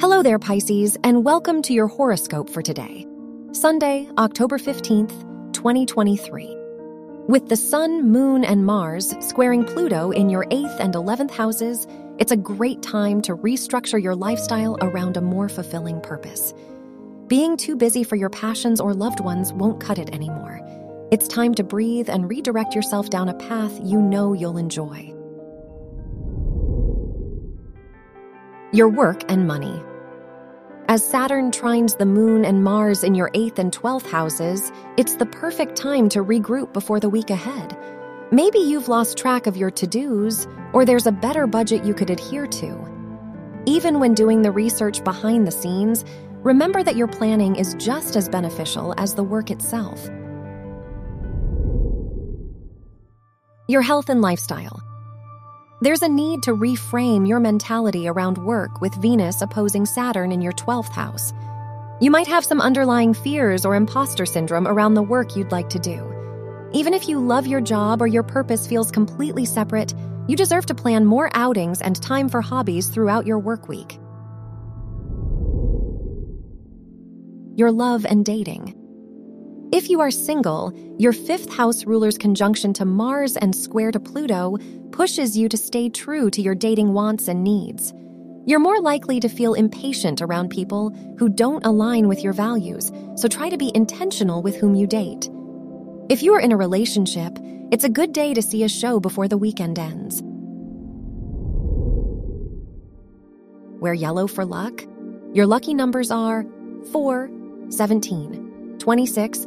Hello there, Pisces, and welcome to your horoscope for today, Sunday, October 15th, 2023. With the Sun, Moon, and Mars squaring Pluto in your 8th and 11th houses, it's a great time to restructure your lifestyle around a more fulfilling purpose. Being too busy for your passions or loved ones won't cut it anymore. It's time to breathe and redirect yourself down a path you know you'll enjoy. Your work and money. As Saturn trines the Moon and Mars in your 8th and 12th houses, it's the perfect time to regroup before the week ahead. Maybe you've lost track of your to dos, or there's a better budget you could adhere to. Even when doing the research behind the scenes, remember that your planning is just as beneficial as the work itself. Your health and lifestyle. There's a need to reframe your mentality around work with Venus opposing Saturn in your 12th house. You might have some underlying fears or imposter syndrome around the work you'd like to do. Even if you love your job or your purpose feels completely separate, you deserve to plan more outings and time for hobbies throughout your work week. Your love and dating. If you are single, your fifth house ruler's conjunction to Mars and square to Pluto pushes you to stay true to your dating wants and needs. You're more likely to feel impatient around people who don't align with your values, so try to be intentional with whom you date. If you are in a relationship, it's a good day to see a show before the weekend ends. Wear yellow for luck. Your lucky numbers are 4, 17, 26,